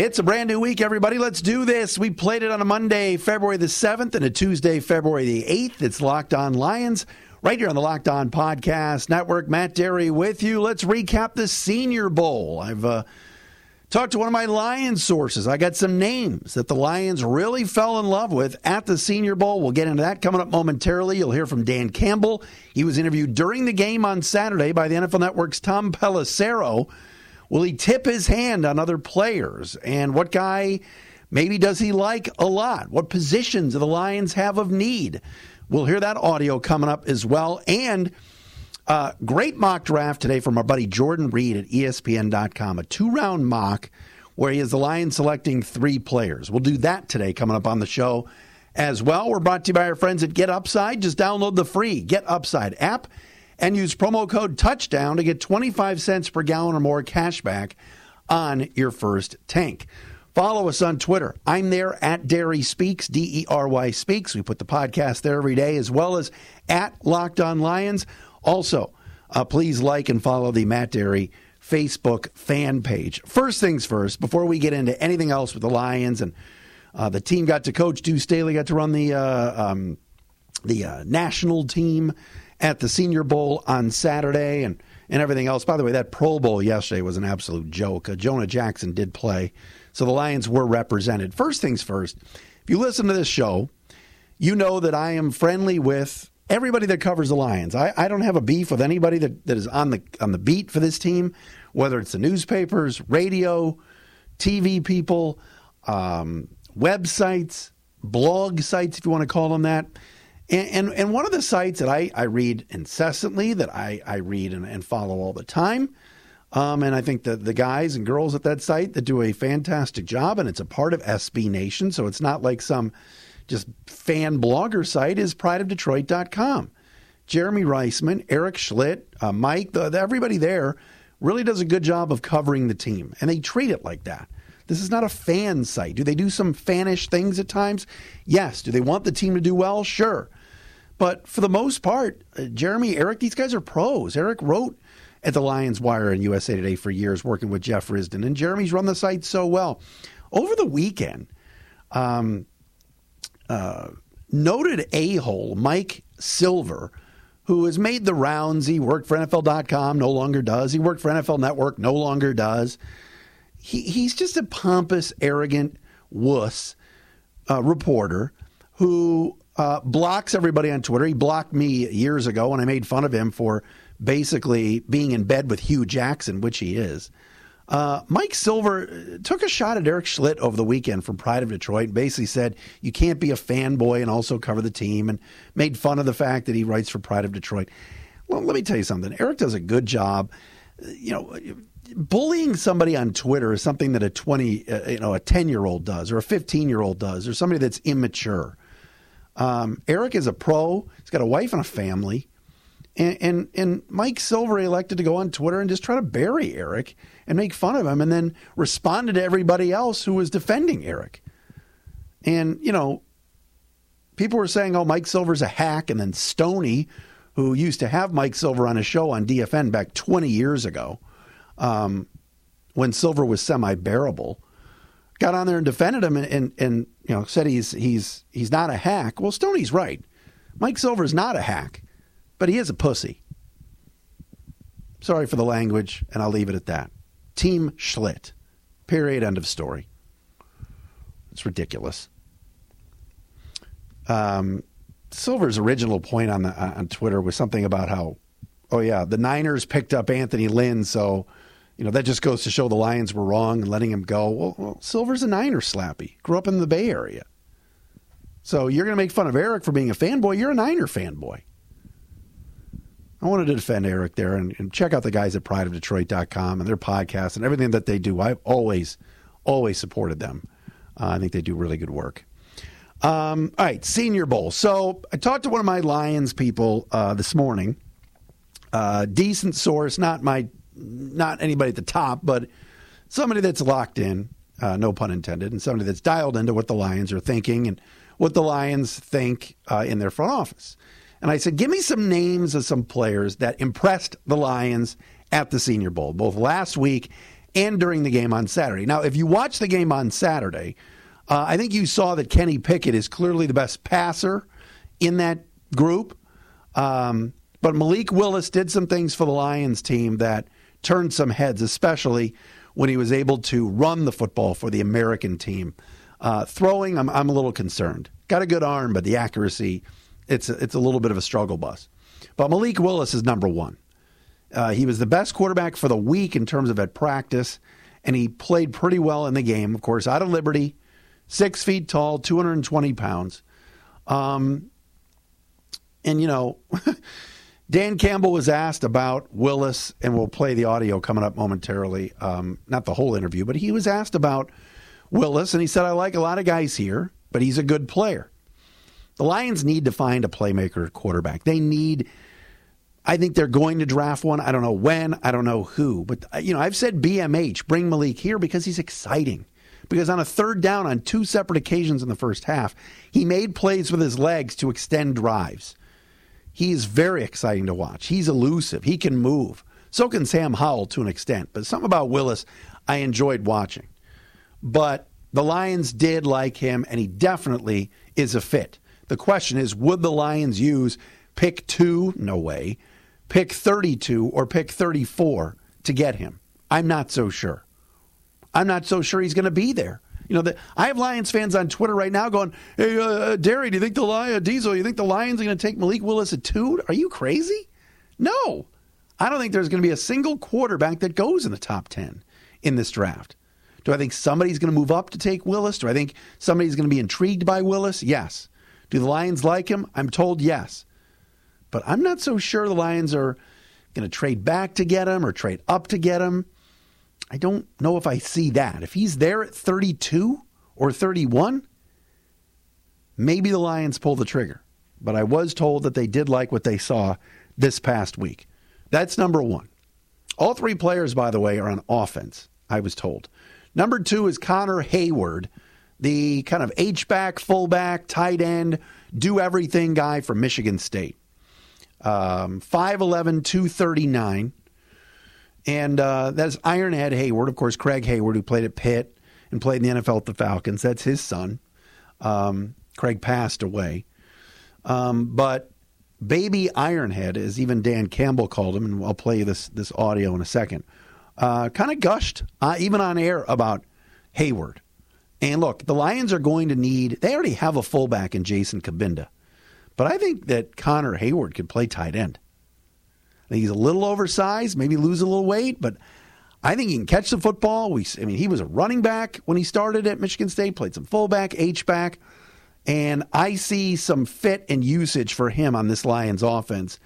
It's a brand new week, everybody. Let's do this. We played it on a Monday, February the 7th, and a Tuesday, February the 8th. It's Locked On Lions, right here on the Locked On Podcast Network. Matt Dery with you. Let's recap the Senior Bowl. I've uh, talked to one of my Lions sources. I got some names that the Lions really fell in love with at the Senior Bowl. We'll get into that coming up momentarily. You'll hear from Dan Campbell. He was interviewed during the game on Saturday by the NFL Network's Tom Pelissero. Will he tip his hand on other players? And what guy maybe does he like a lot? What positions do the Lions have of need? We'll hear that audio coming up as well. And uh, great mock draft today from our buddy Jordan Reid at ESPN.com. A two round mock where he has the Lions selecting three players. We'll do that today coming up on the show as well. We're brought to you by our friends at Get Upside. Just download the free Get Upside app and use promo code touchdown to get 25 cents per gallon or more cash back on your first tank. Follow us on Twitter. I'm there at Dery Speaks, D E R Y Speaks. We put the podcast there every day, as well as at Locked On Lions. Also, uh, please like and follow the Matt Dery Facebook fan page. First things first, before we get into anything else with the Lions and uh, the team got to coach, Deuce Staley got to run the uh, um, the uh, national team at the Senior Bowl on Saturday and, and everything else. By the way, that Pro Bowl yesterday was an absolute joke. Uh, Jonah Jackson did play, so the Lions were represented. First things first, if you listen to this show, you know that I am friendly with everybody that covers the Lions. I, I don't have a beef with anybody that, that is on the on the beat for this team, whether it's the newspapers, radio, TV people, um, websites, blog sites, if you want to call them that. And, and, and, one of the sites that I, I read incessantly, that I, I read and, and follow all the time, um, and I think that the guys and girls at that site that do a fantastic job, and it's a part of SB Nation, so it's not like some just fan blogger site, is prideofdetroit.com. Jeremy Reisman, Eric Schlitt, uh, Mike, the, the, everybody there really does a good job of covering the team, and they treat it like that. This is not a fan site. Do they do some fanish things at times? Yes. Do they want the team to do well? Sure. But for the most part, uh, Jeremy, Eric, these guys are pros. Eric wrote at the Lions Wire and USA Today for years, working with Jeff Risdon, and Jeremy's run the site so well. Over the weekend, um, uh, noted a hole Mike Silver, who has made the rounds. He worked for NFL.com, no longer does. He worked for NFL Network, no longer does. He, he's just a pompous, arrogant wuss uh, reporter who uh, blocks everybody on Twitter. He blocked me years ago and I made fun of him for basically being in bed with Hue Jackson, which he is. Uh, Mike Silver uh, took a shot at Eric Schlitt over the weekend from Pride of Detroit and basically said you can't be a fanboy and also cover the team and made fun of the fact that he writes for Pride of Detroit. Well, let me tell you something. Eric does a good job. You know, bullying somebody on Twitter is something that a 20, uh, you know, a 10 year old does or a 15 year old does or somebody that's immature. Um, Eric is a pro. He's got a wife and a family. And, and, and Mike Silver elected to go on Twitter and just try to bury Eric and make fun of him, and then responded to everybody else who was defending Eric. And you know, people were saying, "Oh, Mike Silver's a hack," and then Stoney, who used to have Mike Silver on a show on DFN back 20 years ago, um, when Silver was semi-bearable, got on there and defended him and, and, and you know said he's he's he's not a hack. Well, Stoney's right. Mike Silver's not a hack, but he is a pussy. Sorry for the language, and I'll leave it at that. Team Schlitt. Period. End of story. It's ridiculous. Um, Silver's original point on the on Twitter was something about how, oh yeah, the Niners picked up Anthony Lynn, so you know, that just goes to show the Lions were wrong and letting him go. Well, well Silver's a Niner slappy. Grew up in the Bay Area. So you're going to make fun of Eric for being a fanboy. You're a Niner fanboy. I wanted to defend Eric there and, and check out the guys at prideofdetroit.com and their podcast and everything that they do. I've always, always supported them. Uh, I think they do really good work. Um, all right, Senior Bowl. So I talked to one of my Lions people uh, this morning. Uh, decent source, not my, not anybody at the top, but somebody that's locked in, uh, no pun intended, and somebody that's dialed into what the Lions are thinking and what the Lions think uh, in their front office. And I said, give me some names of some players that impressed the Lions at the Senior Bowl, both last week and during the game on Saturday. Now, if you watch the game on Saturday, uh, I think you saw that Kenny Pickett is clearly the best passer in that group. Um, but Malik Willis did some things for the Lions team that turned some heads, especially when he was able to run the football for the American team. Uh, throwing, I'm, I'm a little concerned. Got a good arm, but the accuracy, it's a, it's a little bit of a struggle bus. But Malik Willis is number one. Uh, he was the best quarterback for the week in terms of at practice, and he played pretty well in the game. Of course, out of Liberty, six feet tall, 220 pounds. Um, and, you know, Dan Campbell was asked about Willis, and we'll play the audio coming up momentarily. Um, not the whole interview, but he was asked about Willis, and he said, I like a lot of guys here, but he's a good player. The Lions need to find a playmaker quarterback. They need I think they're going to draft one. I don't know when. I don't know who. But, uh, you know, I've said BMH, bring Malik here because he's exciting. Because on a third down on two separate occasions in the first half, he made plays with his legs to extend drives. He is very exciting to watch. He's elusive. He can move. So can Sam Howell to an extent. But something about Willis I enjoyed watching. But the Lions did like him, and he definitely is a fit. The question is would the Lions use pick two? No way pick 32 or pick 34 to get him. I'm not so sure. I'm not so sure he's going to be there. You know, the, I have Lions fans on Twitter right now going, "Hey, uh, uh Dery, do you think the Lion Diesel? You think the Lions are going to take Malik Willis at two? Are you crazy? No, I don't think there's going to be a single quarterback that goes in the top ten in this draft. Do I think somebody's going to move up to take Willis? Do I think somebody's going to be intrigued by Willis? Yes. Do the Lions like him? I'm told yes. But I'm not so sure the Lions are going to trade back to get him or trade up to get him. I don't know if I see that. If he's there at 32 or 31, maybe the Lions pull the trigger. But I was told that they did like what they saw this past week. That's number one. All three players, by the way, are on offense, I was told. Number two is Connor Heyward, the kind of H-back, fullback, tight end, do everything guy from Michigan State. Um, 5'11, 239. And uh, that's Ironhead Heyward, of course, Craig Heyward, who played at Pitt and played in the NFL at the Falcons. That's his son. Um, Craig passed away. Um, but Baby Ironhead, as even Dan Campbell called him, and I'll play you this, this audio in a second, uh, kind of gushed, uh, even on air, about Heyward. And look, the Lions are going to need, they already have a fullback in Jason Cabinda. But I think that Connor Heyward could play tight end. He's a little oversized, maybe lose a little weight, but I think he can catch the football. We, I mean, he was a running back when he started at Michigan State, played some fullback, H back, and I see some fit and usage for him on this Lions offense,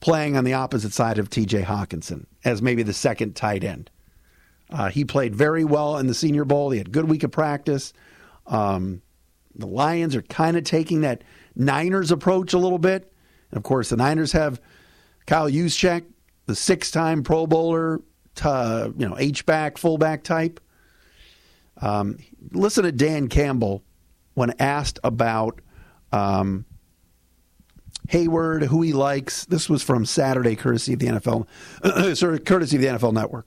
playing on the opposite side of T.J. Hockenson as maybe the second tight end. Uh, he played very well in the Senior Bowl. He had a good week of practice. Um, the Lions are kind of taking that Niners approach a little bit. And of course, the Niners have Kyle Juszczyk, the six-time Pro Bowler, uh, you know, H-back, fullback type. Um, listen to Dan Campbell when asked about um, Heyward, who he likes. This was from Saturday, courtesy of the NFL, sorry, courtesy of the NFL Network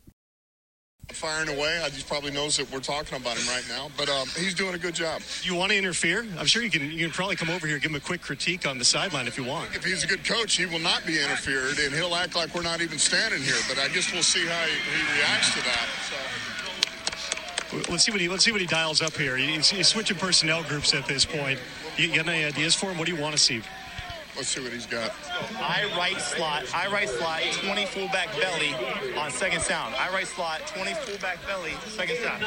firing away. He probably knows that we're talking about him right now, but um, he's doing a good job. You want to interfere? I'm sure you can. You can probably come over here, give him a quick critique on the sideline if you want. If he's a good coach, he will not be interfered, and he'll act like we're not even standing here. But I guess we'll see how he, he reacts to that. So. Let's see what he let's see what he dials up here. He's, he's switching personnel groups at this point. You got any ideas for him? What do you want to see? Let's see what he's got. I right slot, I right slot, 20 fullback belly on second sound. I right slot, 20 fullback belly, second sound.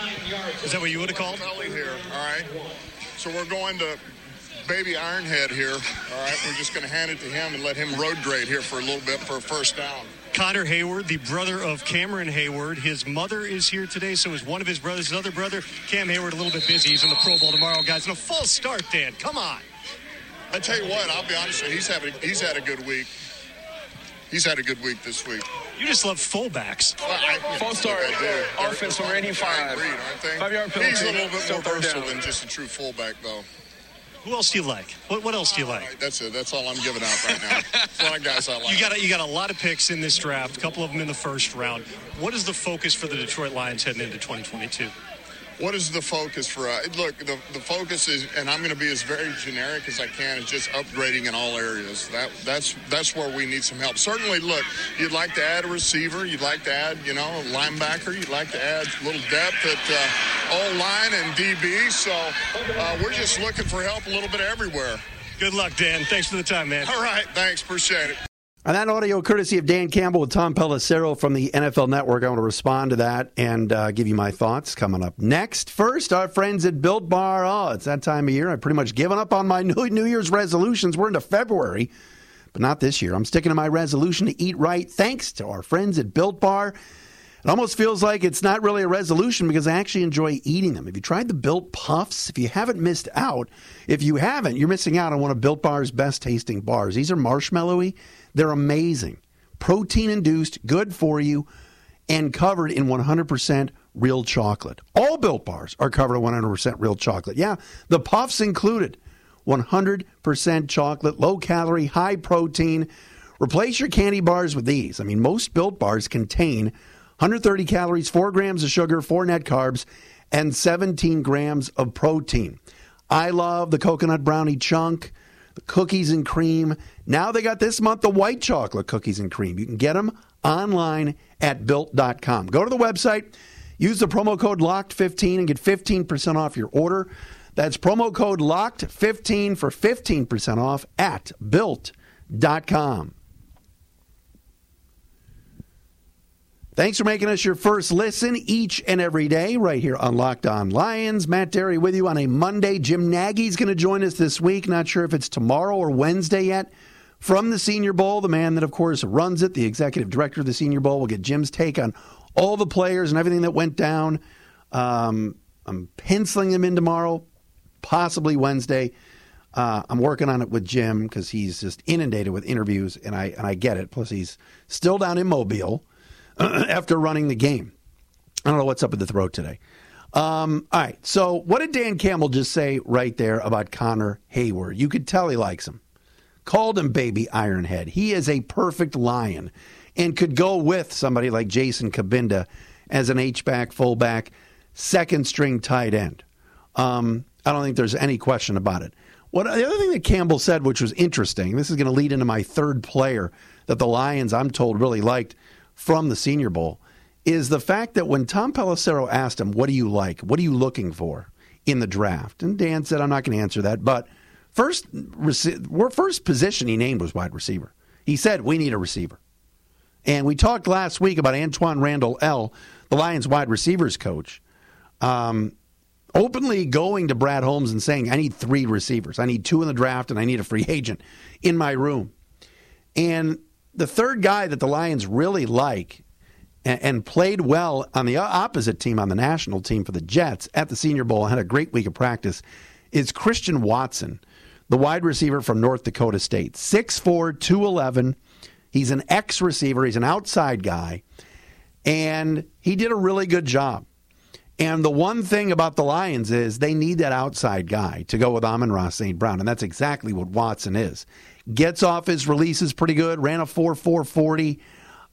Is that what you would have called? Belly here, all right. So we're going to baby Ironhead here, all right. We're just going to hand it to him and let him road grade here for a little bit for a first down. Connor Heyward, the brother of Cameron Heyward. His mother is here today, so is one of his brothers. His other brother, Cam Heyward, a little bit busy. He's in the Pro Bowl tomorrow, guys. And a false start, Dan. Come on. I tell you what, I'll be honest with you, he's having he's had a good week. He's had a good week this week. You just love fullbacks. Well, I, False start. Offensive rating five. Breed, aren't they? Five-yard penalty. He's a little bit more versatile down. than just a true fullback, though. Who else do you like? What, what else do you like? right, that's it. That's all I'm giving out right now. That's a lot of guys I like. You got a, you got a lot of picks in this draft. A couple of them in the first round. What is the focus for the Detroit Lions heading into 2022? What is the focus for us? Look, the, the focus is, and I'm going to be as very generic as I can, is just upgrading in all areas. That that's that's where we need some help. Certainly, look, you'd like to add a receiver, you'd like to add, you know, a linebacker, you'd like to add a little depth at uh, O line and DB. So uh, we're just looking for help a little bit everywhere. Good luck, Dan. Thanks for the time, man. All right, thanks, appreciate it. And that audio courtesy of Dan Campbell with Tom Pelissero from the NFL Network. I want to respond to that and uh, give you my thoughts coming up next. First, our friends at Built Bar. Oh, it's that time of year. I've pretty much given up on my New New Year's resolutions. We're into February, but not this year. I'm sticking to my resolution to eat right thanks to our friends at Built Bar. It almost feels like it's not really a resolution because I actually enjoy eating them. Have you tried the Built Puffs? If you haven't missed out, if you haven't, you're missing out on one of Built Bar's best tasting bars. These are marshmallowy. They're amazing. Protein induced, good for you, and covered in 100% real chocolate. All Built Bars are covered in 100% real chocolate. Yeah, the puffs included. 100% chocolate, low calorie, high protein. Replace your candy bars with these. I mean, most Built Bars contain 130 calories, 4 grams of sugar, 4 net carbs, and 17 grams of protein. I love the coconut brownie chunk, the cookies and cream. Now they got this month the white chocolate cookies and cream. You can get them online at built.com. Go to the website, use the promo code LOCKED15 and get 15% off your order. That's promo code LOCKED15 for 15% off at built.com. Thanks for making us your first listen each and every day right here on Locked On Lions. Matt Dery with you on a Monday. Jim Nagy's going to join us this week. Not sure if it's tomorrow or Wednesday yet. From the Senior Bowl, the man that, of course, runs it, the executive director of the Senior Bowl, will get Jim's take on all the players and everything that went down. Um, I'm penciling him in tomorrow, possibly Wednesday. Uh, I'm working on it with Jim because he's just inundated with interviews, and I and I get it. Plus, he's still down in Mobile after running the game. I don't know what's up with the throat today. Um, all right. So, what did Dan Campbell just say right there about Connor Heyward? You could tell he likes him. Called him baby Ironhead. He is a perfect lion and could go with somebody like Jason Cabinda as an H-back, fullback, second string tight end. Um, I don't think there's any question about it. What the other thing that Campbell said, which was interesting, this is going to lead into my third player that the Lions, I'm told, really liked from the Senior Bowl, is the fact that when Tom Pelissero asked him, "What do you like? What are you looking for in the draft?" and Dan said, "I'm not going to answer that, but first, first position he named was wide receiver. He said we need a receiver." And we talked last week about Antwaan Randle El., the Lions wide receivers coach, um, openly going to Brad Holmes and saying, I need three receivers. I need two in the draft and I need a free agent in my room. And the third guy that the Lions really like and, and played well on the opposite team, on the national team for the Jets at the Senior Bowl, had a great week of practice, is Christian Watson, the wide receiver from North Dakota State. 6'4, 211. He's an ex receiver, he's an outside guy, and he did a really good job. And the one thing about the Lions is they need that outside guy to go with Amon-Ra St. Brown, and that's exactly what Watson is. Gets off his releases pretty good, ran a 4 4 40,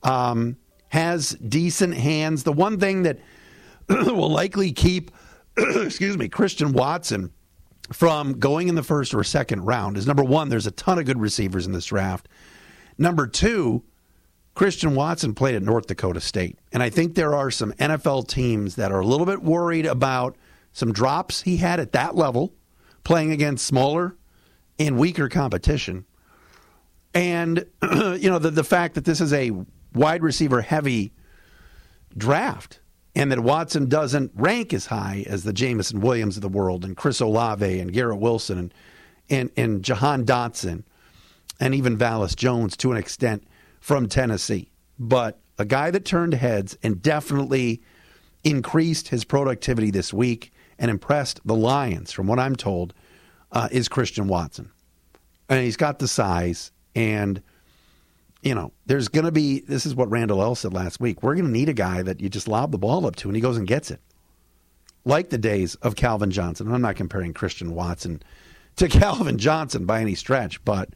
um, has decent hands. The one thing that will likely keep, excuse me, Christian Watson from going in the first or second round is number one, there's a ton of good receivers in this draft. Number two, Christian Watson played at North Dakota State. And I think there are some NFL teams that are a little bit worried about some drops he had at that level, playing against smaller and weaker competition. And, you know, the, the fact that this is a wide receiver heavy draft and that Watson doesn't rank as high as the Jameson Williams of the world and Chris Olave and Garrett Wilson and, and, and Jahan Dotson and even Velus Jones to an extent from Tennessee. but a guy that turned heads and definitely increased his productivity this week and impressed the Lions, from what I'm told, uh, is Christian Watson. And he's got the size, and, you know, there's going to be this is what Randle El said last week. We're going to need a guy that you just lob the ball up to and he goes and gets it. Like the days of Calvin Johnson. I'm not comparing Christian Watson to Calvin Johnson by any stretch, but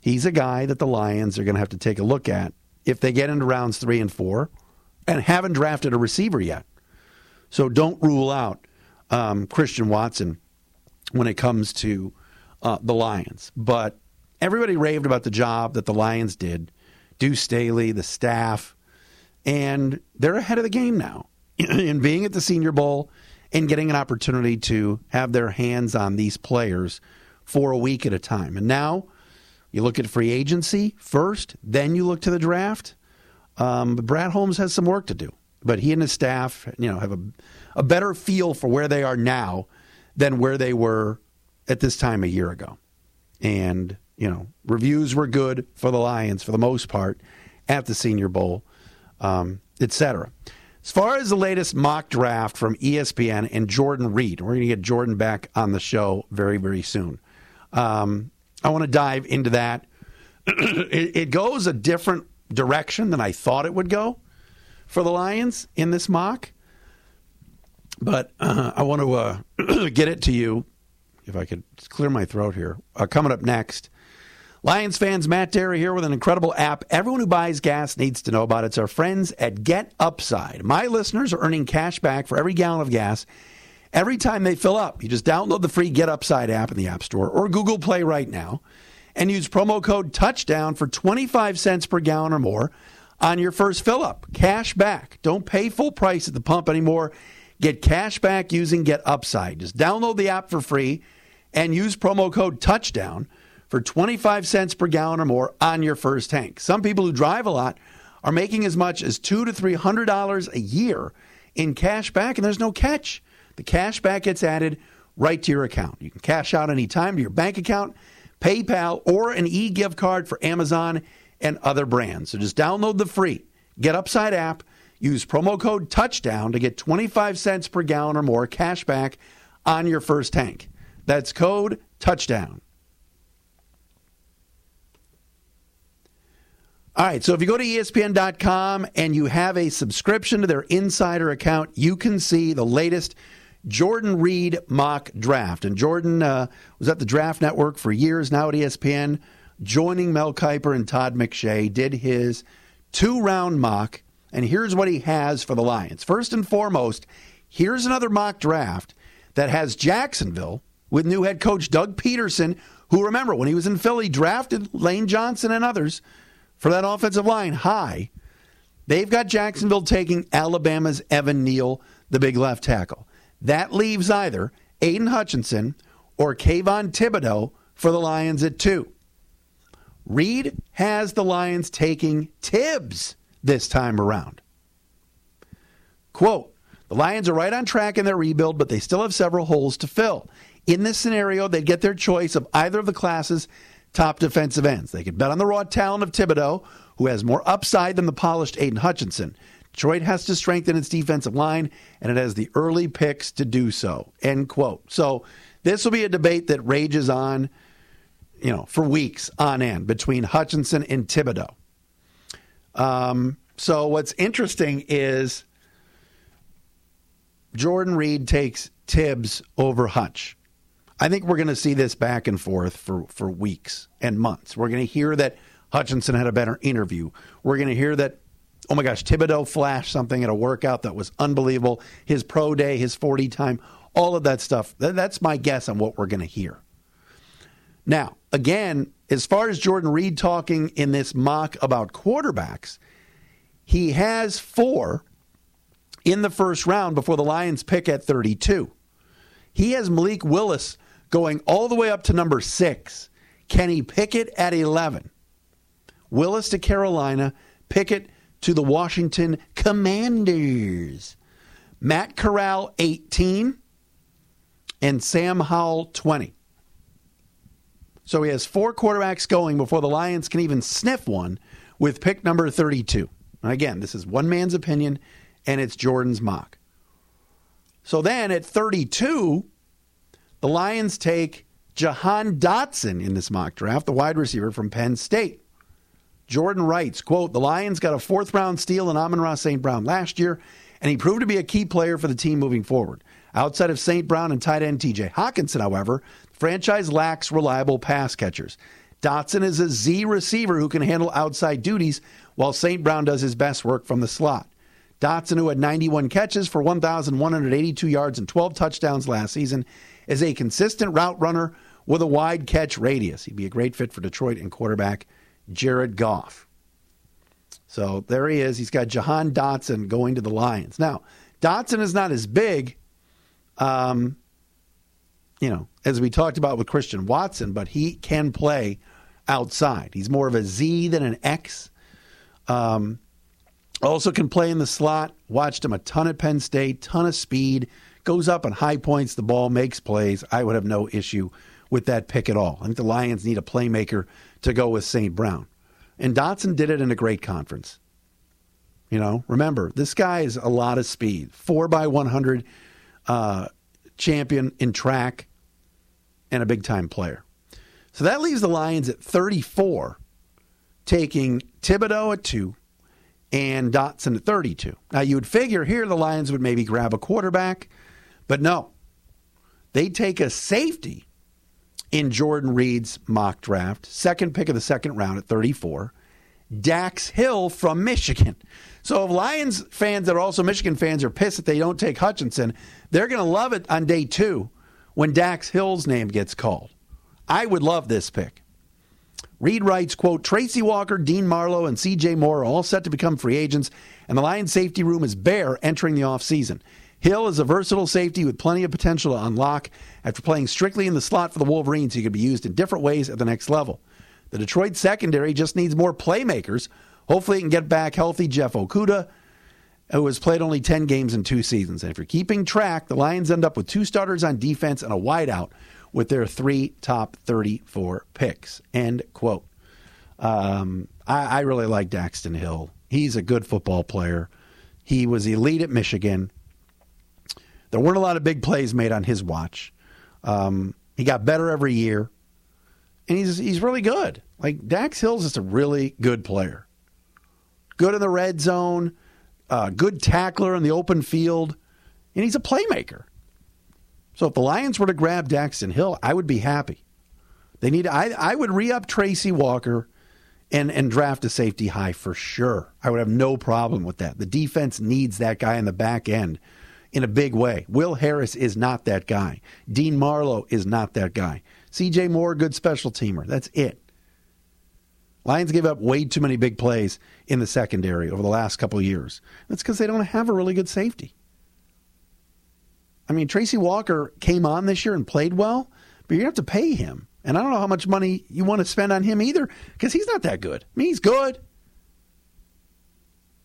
he's a guy that the Lions are going to have to take a look at if they get into rounds three and four and haven't drafted a receiver yet. So don't rule out um, Christian Watson when it comes to uh, the Lions. But everybody raved about the job that the Lions did. Deuce Staley, the staff, and they're ahead of the game now in being at the Senior Bowl and getting an opportunity to have their hands on these players for a week at a time. And now you look at free agency first, then you look to the draft. Um, but Brad Holmes has some work to do, but he and his staff, you know, have a, a better feel for where they are now than where they were at this time a year ago. And you know, reviews were good for the Lions for the most part at the Senior Bowl, um, etc. As far as the latest mock draft from ESPN and Jordan Reid, we're going to get Jordan back on the show very, very soon. Um, I want to dive into that. it, it, goes a different direction than I thought it would go for the Lions in this mock. But uh, I want to uh, get it to you, if I could clear my throat here. Uh, coming up next, Lions fans, Matt Dery here with an incredible app everyone who buys gas needs to know about. It's our friends at Get Upside. My listeners are earning cash back for every gallon of gas every time they fill up. You just download the free Get Upside app in the App Store or Google Play right now and use promo code touchdown for 25 cents per gallon or more on your first fill up. Cash back. Don't pay full price at the pump anymore. Get cash back using Get Upside. Just download the app for free and use promo code touchdown for 25 cents per gallon or more on your first tank. Some people who drive a lot are making as much as two to three hundred dollars a year in cash back, and there's no catch. The cash back gets added right to your account. You can cash out anytime to your bank account, PayPal, or an e gift card for Amazon and other brands. So just download the free Get Upside app, use promo code touchdown to get 25 cents per gallon or more cash back on your first tank. That's code touchdown. All right, so if you go to ESPN.com and you have a subscription to their insider account, you can see the latest Jordan Reid mock draft. And Jordan uh, was at the Draft Network for years, now at ESPN, joining Mel Kiper and Todd McShay, did his two round mock. And here's what he has for the Lions. First and foremost, here's another mock draft that has Jacksonville with new head coach Doug Pederson, who, remember, when he was in Philly, drafted Lane Johnson and others for that offensive line high. They've got Jacksonville taking Alabama's Evan Neal, the big left tackle. That leaves either Aidan Hutchinson or Kayvon Thibodeaux for the Lions at two. Reid has the Lions taking Tibbs this time around. Quote, the Lions are right on track in their rebuild, but they still have several holes to fill. In this scenario, they'd get their choice of either of the class's top defensive ends. They could bet on the raw talent of Thibodeaux, who has more upside than the polished Aidan Hutchinson. Detroit has to strengthen its defensive line, and it has the early picks to do so. End quote. So this will be a debate that rages on, you know, for weeks on end between Hutchinson and Thibodeaux. Um, so what's interesting is Jordan Reid takes Tibbs over Hutch. I think we're going to see this back and forth for, for weeks and months. We're going to hear that Hutchinson had a better interview. We're going to hear that oh my gosh, Thibodeaux flashed something at a workout that was unbelievable. His pro day, his 40 time, all of that stuff. That's my guess on what we're going to hear. Now, again, as far as Jordan Reid talking in this mock about quarterbacks, he has four in the first round before the Lions pick at 32. He has Malik Willis going all the way up to number six. Kenny Pickett at 11. Willis to Carolina, Pickett to the Washington Commanders. Matt Corral, 18, and Sam Howell, 20. So he has four quarterbacks going before the Lions can even sniff one with pick number 32. And again, this is one man's opinion, and it's Jordan's mock. So then at 32, the Lions take Jahan Dotson in this mock draft, the wide receiver from Penn State. Jordan writes, quote, the Lions got a fourth round steal in Amon-Ra St. Brown last year, and he proved to be a key player for the team moving forward. Outside of St. Brown and tight end TJ Hockenson, however, the franchise lacks reliable pass catchers. Dotson is a Z receiver who can handle outside duties, while St. Brown does his best work from the slot. Dotson, who had 91 catches for 1,182 yards and 12 touchdowns last season, is a consistent route runner with a wide catch radius. He'd be a great fit for Detroit and quarterback Jared Goff. So there he is. He's got Jahan Dotson going to the Lions. Now, Dotson is not as big, um, you know, as we talked about with Christian Watson, but he can play outside. He's more of a Z than an X. Um, also can play in the slot. Watched him a ton at Penn State, ton of speed, goes up on high points the ball, makes plays. I would have no issue with that pick at all. I think the Lions need a playmaker to go with St. Brown. And Dotson did it in a great conference. You know, remember, this guy is a lot of speed. Four by 100 uh, champion in track and a big time player. So that leaves the Lions at 34, taking Thibodeaux at two and Dotson at 32. Now, you would figure here the Lions would maybe grab a quarterback, but no. They take a safety in Jordan Reid's mock draft, second pick of the second round at 34, Dax Hill from Michigan. So if Lions fans that are also Michigan fans are pissed that they don't take Hutchinson, they're going to love it on day two when Dax Hill's name gets called. I would love this pick. Reid writes, quote, Tracy Walker, Dean Marlowe, and C.J. Moore are all set to become free agents, and the Lions safety room is bare entering the offseason. Hill is a versatile safety with plenty of potential to unlock. After playing strictly in the slot for the Wolverines, he could be used in different ways at the next level. The Detroit secondary just needs more playmakers. Hopefully, he can get back healthy Jeff Okudah, who has played only 10 games in two seasons. And if you're keeping track, the Lions end up with two starters on defense and a wideout with their three top 34 picks. End quote. Um, I, I really like Daxton Hill. He's a good football player. He was elite at Michigan. There weren't a lot of big plays made on his watch. Um, he got better every year, and he's he's really good. Like Dax Hill's just a really good player. Good in the red zone, uh, good tackler in the open field, and he's a playmaker. So if the Lions were to grab Daxton Hill, I would be happy. They need I I would re up Tracy Walker and and draft a safety high for sure. I would have no problem with that. The defense needs that guy in the back end in a big way. Will Harris is not that guy. Dean Marlowe is not that guy. CJ Moore, good special teamer. That's it. Lions gave up way too many big plays in the secondary over the last couple of years. That's because they don't have a really good safety. I mean, Tracy Walker came on this year and played well, but you have to pay him. And I don't know how much money you want to spend on him either because he's not that good. I mean, he's good.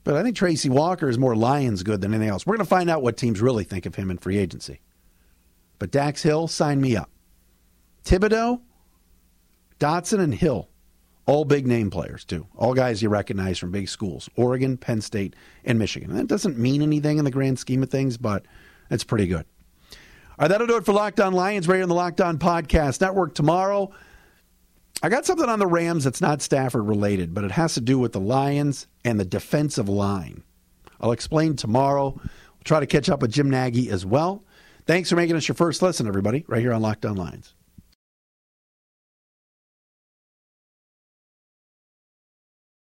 But I think Tracy Walker is more Lions good than anything else. We're going to find out what teams really think of him in free agency. But Dax Hill, sign me up. Thibodeaux, Dotson, and Hill, all big name players, too. All guys you recognize from big schools Oregon, Penn State, and Michigan. that doesn't mean anything in the grand scheme of things, but it's pretty good. All right, that'll do it for Locked On Lions right here on the Locked On Podcast Network tomorrow. I got something on the Rams that's not Stafford related, but it has to do with the Lions and the defensive line. I'll explain tomorrow. We'll try to catch up with Jim Nagy as well. Thanks for making us your first listen, everybody, right here on Locked On Lions.